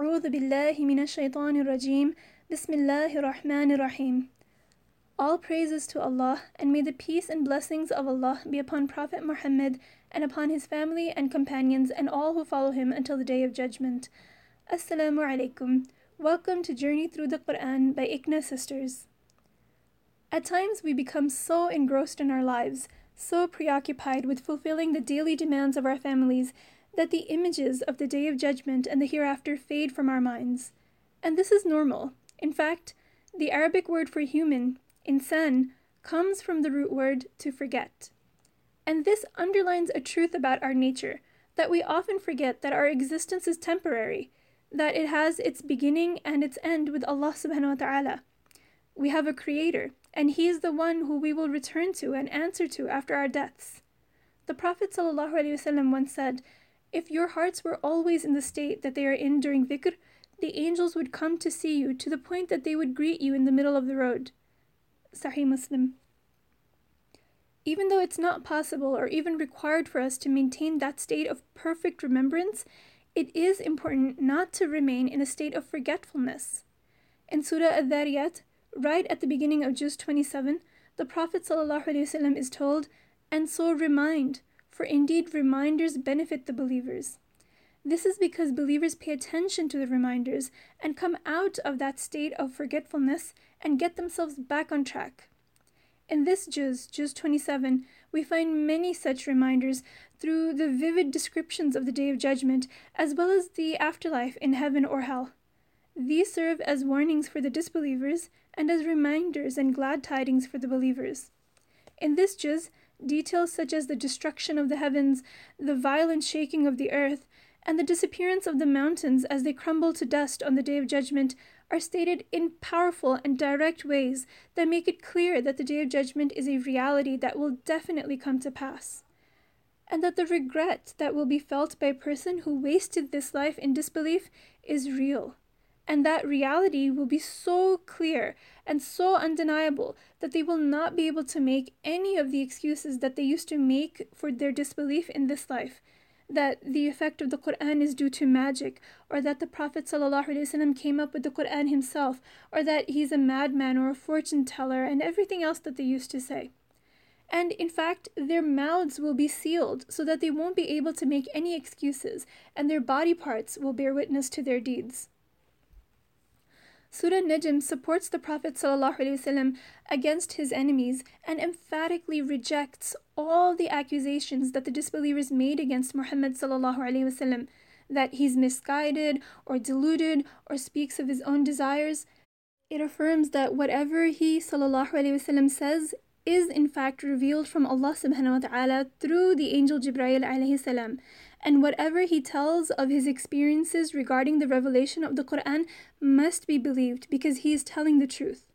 أعوذ بالله من الشيطان الرجيم بسم الله الرحمن الرحيم All praises to Allah, and may the peace and blessings of Allah be upon Prophet Muhammad and upon his family and companions and all who follow him until the Day of Judgment. Assalamu alaikum. Welcome to Journey Through the Quran by ICNA Sisters. At times we become so engrossed in our lives, so preoccupied with fulfilling the daily demands of our families that the images of the day of judgment and the hereafter fade from our minds. And this is normal. In fact, the Arabic word for human, insan, comes from the root word to forget. And this underlines a truth about our nature that we often forget that our existence is temporary, that it has its beginning and its end with Allah subhanahu wa ta'ala. We have a creator, and he is the one who we will return to and answer to after our deaths. The Prophet ﷺ once said, If your hearts were always in the state that they are in during dhikr, the angels would come to see you to the point that they would greet you in the middle of the road. Sahih Muslim. Even though it's not possible or even required for us to maintain that state of perfect remembrance, it is important not to remain in a state of forgetfulness. In Surah Al-Dhariyat, right at the beginning of Juz 27, the Prophet ﷺ is told, And so remind, for indeed reminders benefit the believers. This is because believers pay attention to the reminders and come out of that state of forgetfulness and get themselves back on track. In this juz, Juz 27, we find many such reminders through the vivid descriptions of the Day of Judgment as well as the afterlife in heaven or hell. These serve as warnings for the disbelievers and as reminders and glad tidings for the believers. In this juz, details such as the destruction of the heavens, the violent shaking of the earth, and the disappearance of the mountains as they crumble to dust on the day of judgment are stated in powerful and direct ways that make it clear that the day of judgment is a reality that will definitely come to pass. And that the regret that will be felt by a person who wasted this life in disbelief is real. And that reality will be so clear and so undeniable that they will not be able to make any of the excuses that they used to make for their disbelief in this life that the effect of the Quran is due to magic, or that the Prophet ﷺ came up with the Quran himself, or that he's a madman or a fortune teller, and everything else that they used to say. And in fact, their mouths will be sealed so that they won't be able to make any excuses, and their body parts will bear witness to their deeds. Surah Najm supports the Prophet ﷺ against his enemies and emphatically rejects all the accusations that the disbelievers made against Muhammad ﷺ that he's misguided or deluded or speaks of his own desires. It affirms that whatever he ﷺ says is in fact revealed from Allah subhanahu wa ta'ala through the angel Jibreel alayhi salam and whatever he tells of his experiences regarding the revelation of the Quran must be believed because he is telling the truth.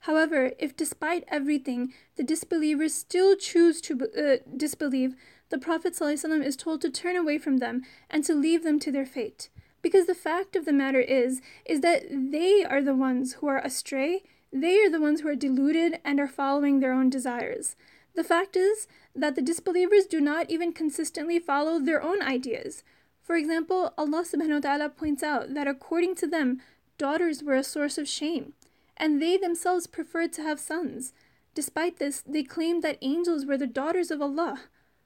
However, if despite everything the disbelievers still choose to uh, disbelieve, the Prophet ﷺ is told to turn away from them and to leave them to their fate. Because the fact of the matter is, is that they are the ones who are astray, they are the ones who are deluded and are following their own desires. The fact is that the disbelievers do not even consistently follow their own ideas. For example, Allah subhanahu wa ta'ala points out that according to them, daughters were a source of shame, and they themselves preferred to have sons. Despite this, they claimed that angels were the daughters of Allah.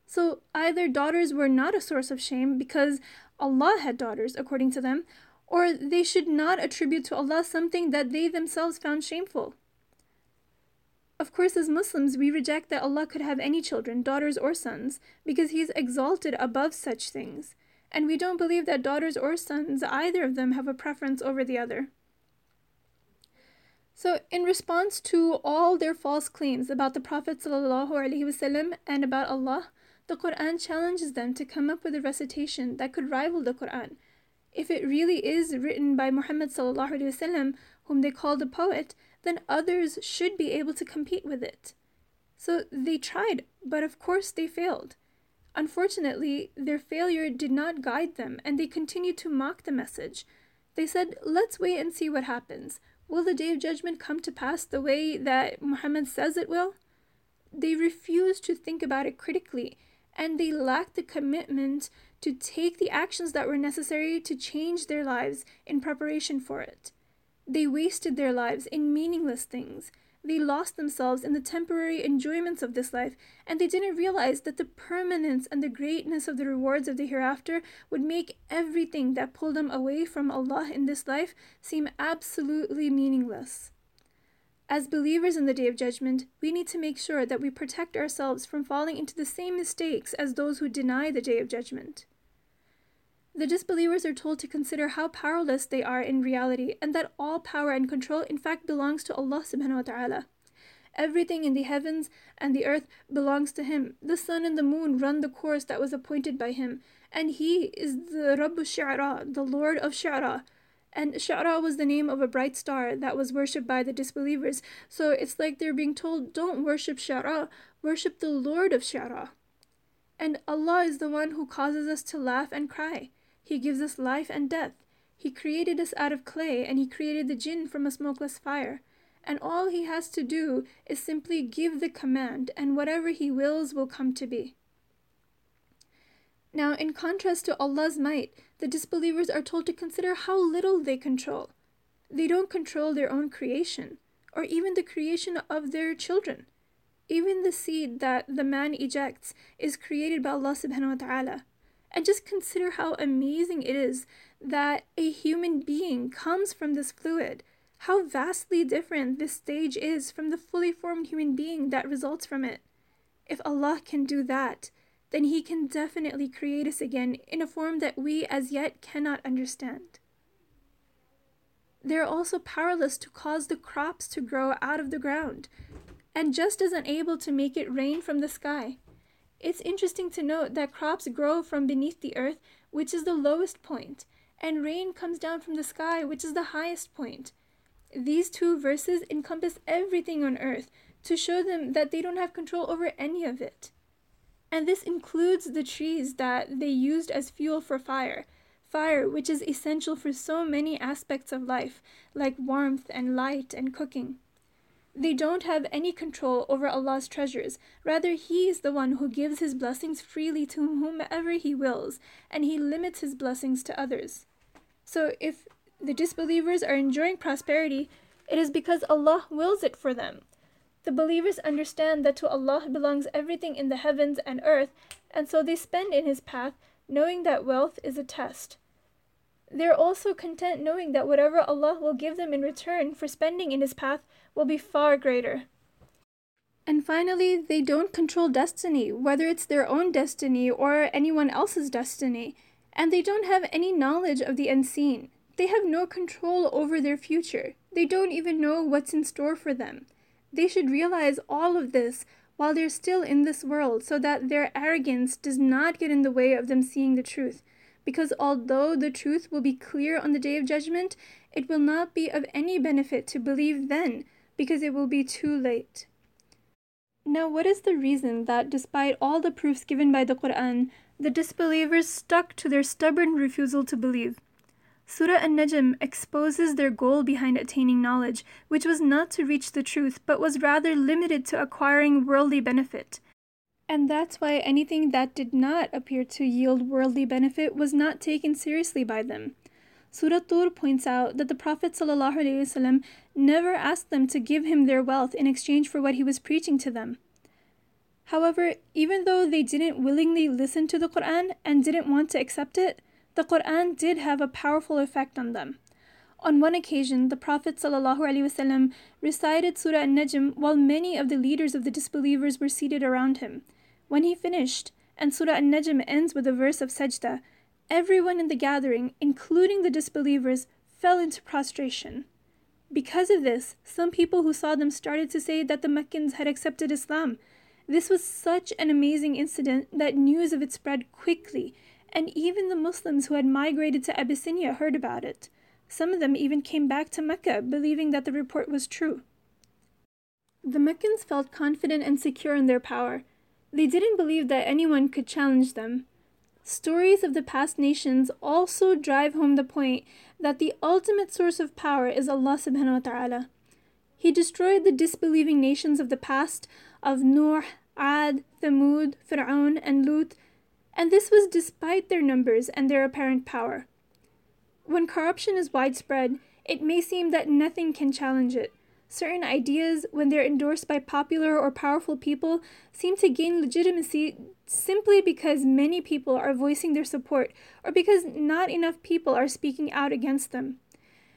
So either daughters were not a source of shame because Allah had daughters, according to them, or they should not attribute to Allah something that they themselves found shameful. Of course, as Muslims, we reject that Allah could have any children, daughters or sons, because He is exalted above such things. And we don't believe that daughters or sons, either of them, have a preference over the other. So, in response to all their false claims about the Prophet ﷺ and about Allah, the Quran challenges them to come up with a recitation that could rival the Quran. If it really is written by Muhammad ﷺ, whom they call the poet, then others should be able to compete with it. So they tried, but of course they failed. Unfortunately, their failure did not guide them, and they continued to mock the message. They said, Let's wait and see what happens. Will the day of judgment come to pass the way that Muhammad says it will? They refused to think about it critically, and they lacked the commitment to take the actions that were necessary to change their lives in preparation for it. They wasted their lives in meaningless things. They lost themselves in the temporary enjoyments of this life, and they didn't realize that the permanence and the greatness of the rewards of the hereafter would make everything that pulled them away from Allah in this life seem absolutely meaningless. As believers in the Day of Judgment, we need to make sure that we protect ourselves from falling into the same mistakes as those who deny the Day of Judgment. The disbelievers are told to consider how powerless they are in reality and that all power and control in fact belongs to Allah subhanahu wa ta'ala. Everything in the heavens and the earth belongs to Him. The sun and the moon run the course that was appointed by Him. And He is the Rabbu Shi'ra, the Lord of Shi'ra, and Shara was the name of a bright star that was worshipped by the disbelievers. So it's like they're being told, don't worship Shara, worship the Lord of Shara. And Allah is the one who causes us to laugh and cry. He gives us life and death. He created us out of clay, and He created the jinn from a smokeless fire. And all He has to do is simply give the command, and whatever He wills will come to be. Now, in contrast to Allah's might, the disbelievers are told to consider how little they control. They don't control their own creation, or even the creation of their children. Even the seed that the man ejects is created by Allah subhanahu wa ta'ala. And just consider how amazing it is that a human being comes from this fluid. How vastly different this stage is from the fully formed human being that results from it. If Allah can do that, then He can definitely create us again in a form that we as yet cannot understand. They are also powerless to cause the crops to grow out of the ground, and just as unable to make it rain from the sky. It's interesting to note that crops grow from beneath the earth, which is the lowest point, and rain comes down from the sky, which is the highest point. These two verses encompass everything on earth to show them that they don't have control over any of it. And this includes the trees that they used as fuel for fire. Fire, which is essential for so many aspects of life, like warmth and light and cooking. They don't have any control over Allah's treasures. Rather, He is the one who gives His blessings freely to whomever He wills, and He limits His blessings to others. So, if the disbelievers are enjoying prosperity, it is because Allah wills it for them. The believers understand that to Allah belongs everything in the heavens and earth, and so they spend in His path, knowing that wealth is a test. They are also content knowing that whatever Allah will give them in return for spending in His path will be far greater. And finally, they don't control destiny, whether it's their own destiny or anyone else's destiny, and they don't have any knowledge of the unseen. They have no control over their future. They don't even know what's in store for them. They should realize all of this while they're still in this world so that their arrogance does not get in the way of them seeing the truth. Because although the truth will be clear on the day of judgment, it will not be of any benefit to believe then because it will be too late. Now, what is the reason that despite all the proofs given by the Quran, the disbelievers stuck to their stubborn refusal to believe? Surah An-Najm exposes their goal behind attaining knowledge, which was not to reach the truth, but was rather limited to acquiring worldly benefit. And that's why anything that did not appear to yield worldly benefit was not taken seriously by them. Surah Tur points out that the Prophet ﷺ never asked them to give him their wealth in exchange for what he was preaching to them. However, even though they didn't willingly listen to the Quran and didn't want to accept it, the Quran did have a powerful effect on them. On one occasion, the Prophet ﷺ recited Surah An-Najm while many of the leaders of the disbelievers were seated around him. When he finished, and Surah An-Najm ends with a verse of sajda, everyone in the gathering, including the disbelievers, fell into prostration. Because of this, some people who saw them started to say that the Meccans had accepted Islam. This was such an amazing incident that news of it spread quickly, and even the Muslims who had migrated to Abyssinia heard about it. Some of them even came back to Mecca, believing that the report was true. The Meccans felt confident and secure in their power. They didn't believe that anyone could challenge them. Stories of the past nations also drive home the point that the ultimate source of power is Allah subhanahu wa ta'ala. He destroyed the disbelieving nations of the past of Nuh, Ad, Thamud, Fir'aun, and Lut and this was despite their numbers and their apparent power. When corruption is widespread, it may seem that nothing can challenge it. Certain ideas, when they're endorsed by popular or powerful people, seem to gain legitimacy simply because many people are voicing their support or because not enough people are speaking out against them.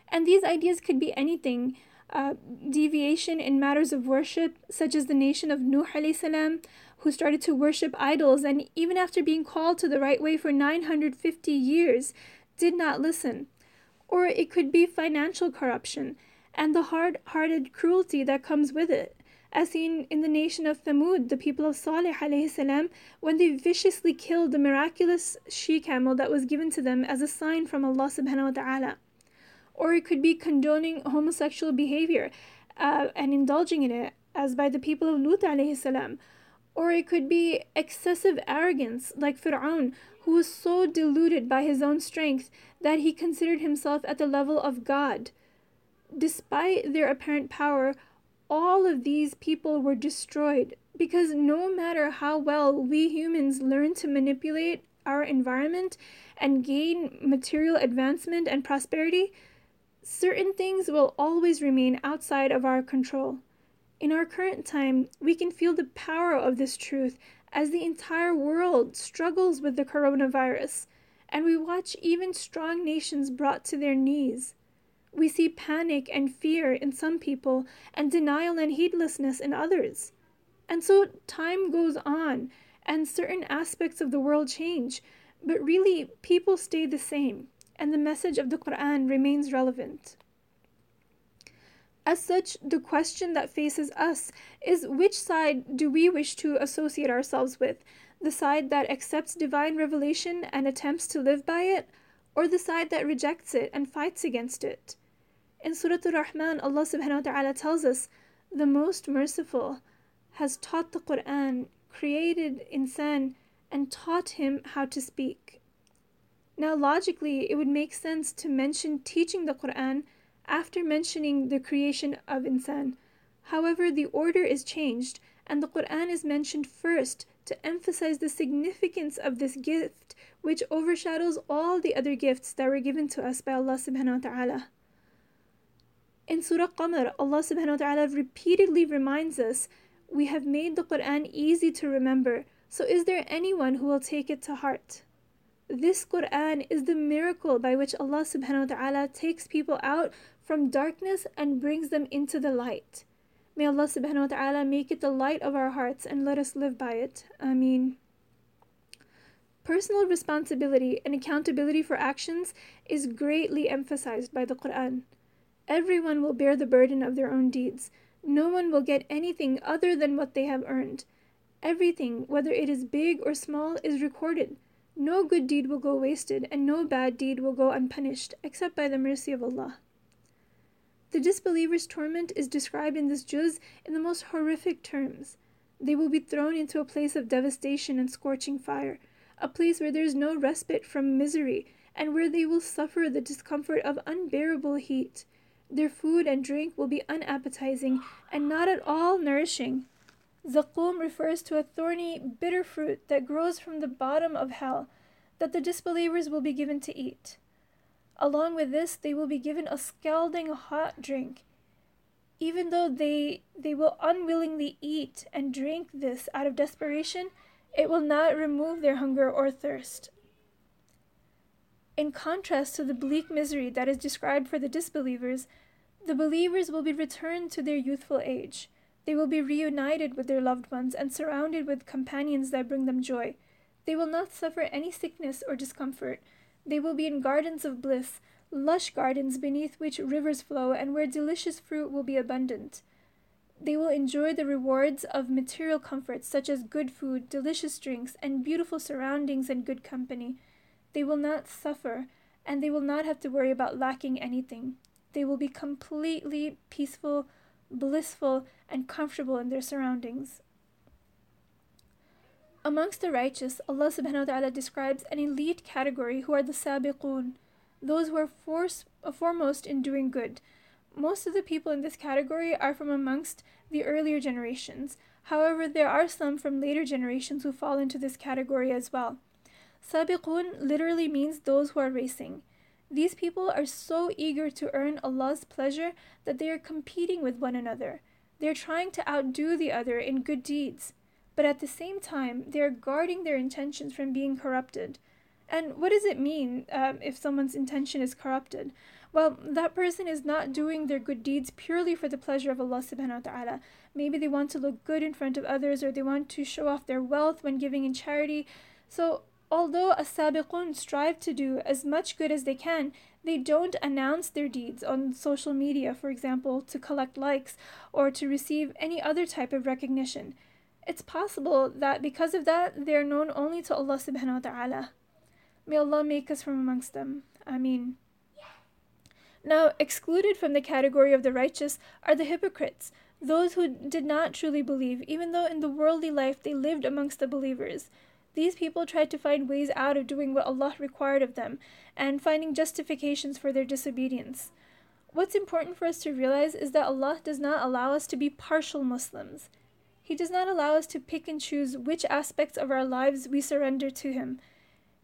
And these ideas could be anything uh, deviation in matters of worship, such as the nation of Nuh salam, who started to worship idols and even after being called to the right way for 950 years, did not listen. Or it could be financial corruption and the hard hearted cruelty that comes with it, as seen in the nation of Thamud, the people of Salih salam, when they viciously killed the miraculous she camel that was given to them as a sign from Allah subhanahu wa ta'ala or it could be condoning homosexual behavior uh, and indulging in it, as by the people of Lut salam. Or it could be excessive arrogance, like Fir'aun, who was so deluded by his own strength that he considered himself at the level of God. Despite their apparent power, all of these people were destroyed because no matter how well we humans learn to manipulate our environment and gain material advancement and prosperity, certain things will always remain outside of our control. In our current time, we can feel the power of this truth as the entire world struggles with the coronavirus, and we watch even strong nations brought to their knees. We see panic and fear in some people and denial and heedlessness in others. And so time goes on, and certain aspects of the world change, but really people stay the same and the message of the Quran remains relevant. As such, the question that faces us is which side do we wish to associate ourselves with? The side that accepts divine revelation and attempts to live by it, or the side that rejects it and fights against it? In Surah Ar-Rahman, Allah subhanahu wa ta'ala tells us, The Most Merciful has taught the Quran, created insan, and taught him how to speak. Now, logically, it would make sense to mention teaching the Quran after mentioning the creation of insan. However, the order is changed and the Quran is mentioned first to emphasize the significance of this gift which overshadows all the other gifts that were given to us by Allah subhanahu wa ta'ala. In Surah Qamar, Allah subhanahu wa ta'ala repeatedly reminds us, We have made the Quran easy to remember, so is there anyone who will take it to heart? This Quran is the miracle by which Allah subhanahu wa ta'ala takes people out from darkness and brings them into the light. May Allah subhanahu wa ta'ala make it the light of our hearts and let us live by it. Ameen. Personal responsibility and accountability for actions is greatly emphasized by the Quran. Everyone will bear the burden of their own deeds. No one will get anything other than what they have earned. Everything, whether it is big or small, is recorded. No good deed will go wasted, and no bad deed will go unpunished, except by the mercy of Allah. The disbelievers' torment is described in this juz in the most horrific terms. They will be thrown into a place of devastation and scorching fire, a place where there is no respite from misery, and where they will suffer the discomfort of unbearable heat. Their food and drink will be unappetizing and not at all nourishing. Zaqum refers to a thorny, bitter fruit that grows from the bottom of hell that the disbelievers will be given to eat. Along with this, they will be given a scalding hot drink. Even though they, they will unwillingly eat and drink this out of desperation, it will not remove their hunger or thirst. In contrast to the bleak misery that is described for the disbelievers, the believers will be returned to their youthful age. They will be reunited with their loved ones and surrounded with companions that bring them joy. They will not suffer any sickness or discomfort. They will be in gardens of bliss, lush gardens beneath which rivers flow and where delicious fruit will be abundant. They will enjoy the rewards of material comforts such as good food, delicious drinks, and beautiful surroundings and good company. They will not suffer, and they will not have to worry about lacking anything. They will be completely peaceful, blissful, and comfortable in their surroundings. Amongst the righteous, Allah subhanahu wa ta'ala describes an elite category who are the sabiqun, those who are force, uh, foremost in doing good. Most of the people in this category are from amongst the earlier generations. However, there are some from later generations who fall into this category as well. Sabiqun literally means those who are racing. These people are so eager to earn Allah's pleasure that they are competing with one another. They are trying to outdo the other in good deeds, but at the same time, they are guarding their intentions from being corrupted. And what does it mean um, if someone's intention is corrupted? Well, that person is not doing their good deeds purely for the pleasure of Allah subhanahu wa ta'ala. Maybe they want to look good in front of others or they want to show off their wealth when giving in charity. So Although as-sabiqun strive to do as much good as they can, they don't announce their deeds on social media, for example, to collect likes or to receive any other type of recognition. It's possible that because of that, they are known only to Allah subhanahu wa ta'ala. May Allah make us from amongst them. Ameen. Now, excluded from the category of the righteous are the hypocrites, those who did not truly believe, even though in the worldly life they lived amongst the believers. These people tried to find ways out of doing what Allah required of them and finding justifications for their disobedience. What's important for us to realize is that Allah does not allow us to be partial Muslims. He does not allow us to pick and choose which aspects of our lives we surrender to Him.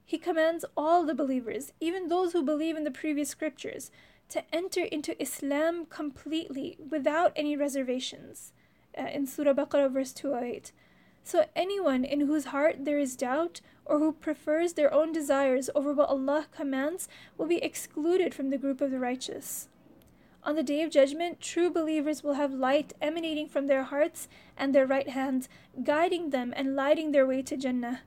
He commands all the believers, even those who believe in the previous scriptures, to enter into Islam completely without any reservations. Uh, in Surah Baqarah, verse 208. So anyone in whose heart there is doubt or who prefers their own desires over what Allah commands will be excluded from the group of the righteous. On the day of judgment, true believers will have light emanating from their hearts and their right hands, guiding them and lighting their way to Jannah.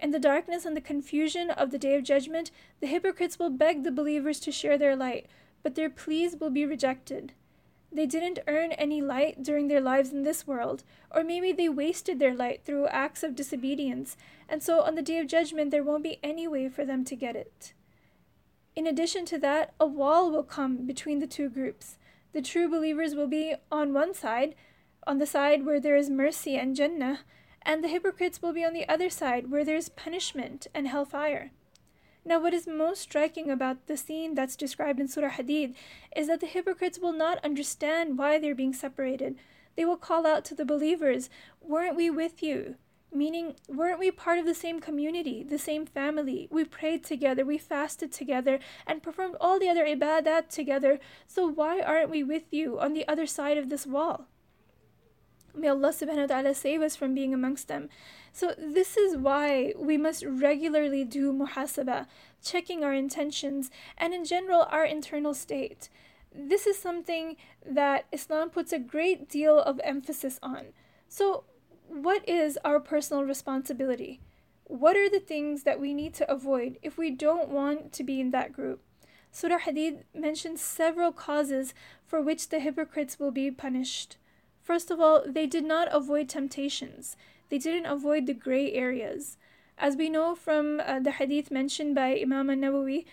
In the darkness and the confusion of the day of judgment, the hypocrites will beg the believers to share their light, but their pleas will be rejected. They didn't earn any light during their lives in this world, or maybe they wasted their light through acts of disobedience, and so on the day of judgment there won't be any way for them to get it. In addition to that, a wall will come between the two groups. The true believers will be on one side, on the side where there is mercy and Jannah, and the hypocrites will be on the other side where there is punishment and hellfire. Now, what is most striking about the scene that's described in Surah Hadid is that the hypocrites will not understand why they're being separated. They will call out to the believers, Weren't we with you? Meaning, weren't we part of the same community, the same family? We prayed together, we fasted together, and performed all the other ibadat together. So, why aren't we with you on the other side of this wall? May Allah subhanahu wa ta'ala save us from being amongst them. So, this is why we must regularly do muhasabah, checking our intentions and, in general, our internal state. This is something that Islam puts a great deal of emphasis on. So, what is our personal responsibility? What are the things that we need to avoid if we don't want to be in that group? Surah Hadid mentions several causes for which the hypocrites will be punished. First of all, they did not avoid temptations. They didn't avoid the gray areas. As we know from uh, the hadith mentioned by Imam al-Nawawi,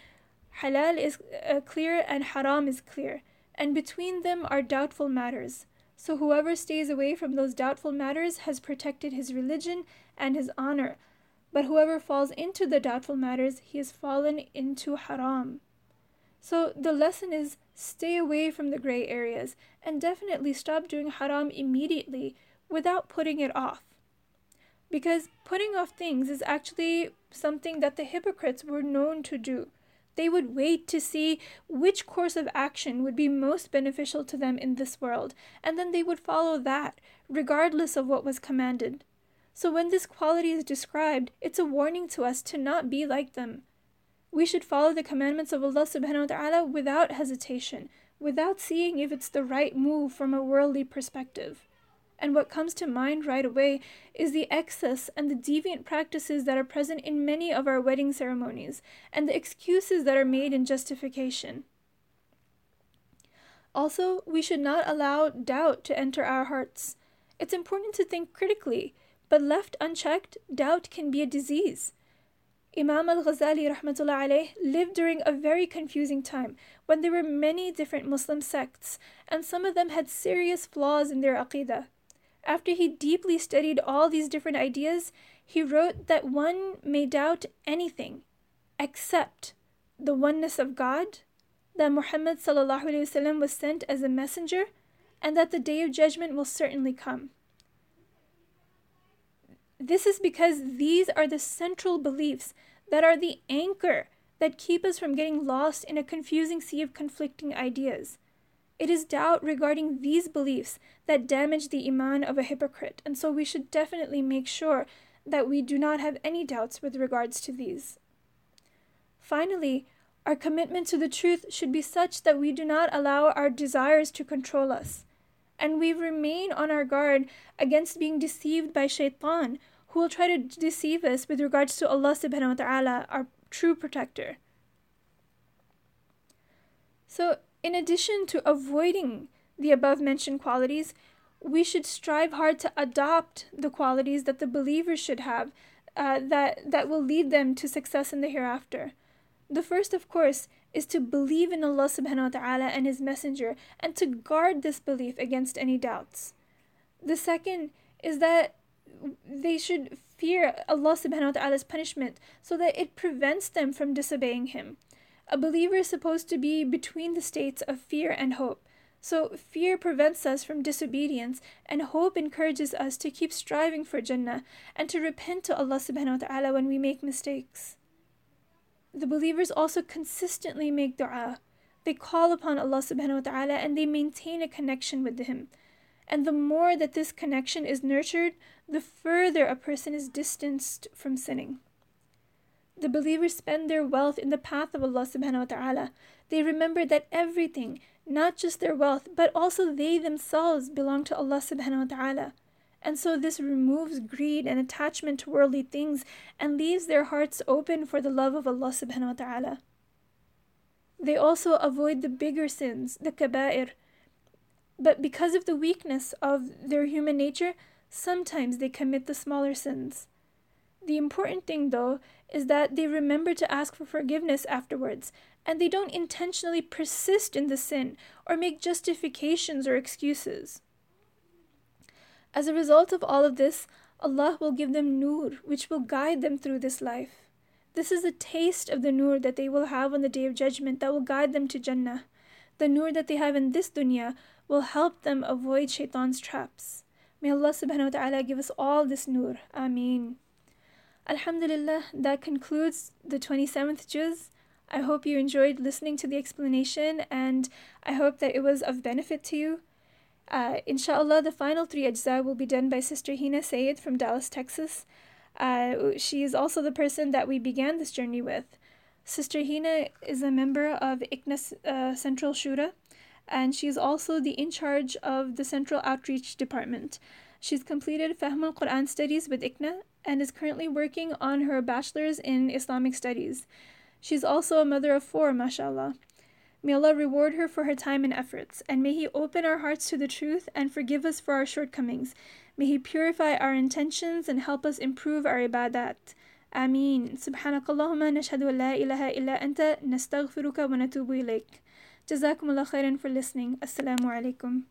halal is uh, clear and haram is clear, and between them are doubtful matters. So whoever stays away from those doubtful matters has protected his religion and his honor. But whoever falls into the doubtful matters, he has fallen into haram. So the lesson is stay away from the gray areas and definitely stop doing haram immediately without putting it off. Because putting off things is actually something that the hypocrites were known to do. They would wait to see which course of action would be most beneficial to them in this world, and then they would follow that, regardless of what was commanded. So when this quality is described, it's a warning to us to not be like them. We should follow the commandments of Allah subhanahu wa ta'ala without hesitation, without seeing if it's the right move from a worldly perspective. And what comes to mind right away is the excess and the deviant practices that are present in many of our wedding ceremonies, and the excuses that are made in justification. Also, we should not allow doubt to enter our hearts. It's important to think critically, but left unchecked, doubt can be a disease. Imam al Ghazali rahmatullah lived during a very confusing time when there were many different Muslim sects, and some of them had serious flaws in their aqidah. After he deeply studied all these different ideas, he wrote that one may doubt anything except the oneness of God, that Muhammad was sent as a messenger, and that the day of judgment will certainly come. This is because these are the central beliefs that are the anchor that keep us from getting lost in a confusing sea of conflicting ideas. It is doubt regarding these beliefs that damage the iman of a hypocrite, and so we should definitely make sure that we do not have any doubts with regards to these. Finally, our commitment to the truth should be such that we do not allow our desires to control us, and we remain on our guard against being deceived by shaitan, who will try to deceive us with regards to Allah subhanahu wa ta'ala, our true protector. So, in addition to avoiding the above mentioned qualities, we should strive hard to adopt the qualities that the believers should have uh, that, that will lead them to success in the hereafter. The first, of course, is to believe in Allah subhanahu wa ta'ala and His Messenger and to guard this belief against any doubts. The second is that they should fear Allah subhanahu wa ta'ala's punishment so that it prevents them from disobeying Him. A believer is supposed to be between the states of fear and hope. So, fear prevents us from disobedience, and hope encourages us to keep striving for Jannah and to repent to Allah subhanahu wa ta'ala when we make mistakes. The believers also consistently make dua. They call upon Allah subhanahu wa ta'ala and they maintain a connection with Him. And the more that this connection is nurtured, the further a person is distanced from sinning. The believers spend their wealth in the path of Allah subhanahu wa ta'ala. They remember that everything, not just their wealth, but also they themselves belong to Allah subhanahu wa ta'ala. And so this removes greed and attachment to worldly things and leaves their hearts open for the love of Allah subhanahu wa ta'ala. They also avoid the bigger sins, the kaba'ir. But because of the weakness of their human nature, sometimes they commit the smaller sins. The important thing, though, is that they remember to ask for forgiveness afterwards, and they don't intentionally persist in the sin or make justifications or excuses. As a result of all of this, Allah will give them nur, which will guide them through this life. This is a taste of the nur that they will have on the day of judgment that will guide them to Jannah. The nur that they have in this dunya will help them avoid shaitan's traps. May Allah subhanahu wa ta'ala give us all this nur. Ameen. Alhamdulillah, that concludes the 27th juz. I hope you enjoyed listening to the explanation and I hope that it was of benefit to you. Uh, inshallah, the final three ajza will be done by Sister Hina Sayed from Dallas, Texas. Uh, she is also the person that we began this journey with. Sister Hina is a member of ICNA uh, Central Shura, and she is also the in charge of the Central Outreach Department. She's completed Fahmul Quran studies with ICNA and is currently working on her bachelor's in Islamic studies. She's also a mother of four, mashallah. May Allah reward her for her time and efforts, and may He open our hearts to the truth and forgive us for our shortcomings. May He purify our intentions and help us improve our ibadat. آمين سبحانك اللهم نشهد أن لا إله إلا أنت نستغفرك ونتوب إليك جزاكم الله خيرا for listening السلام عليكم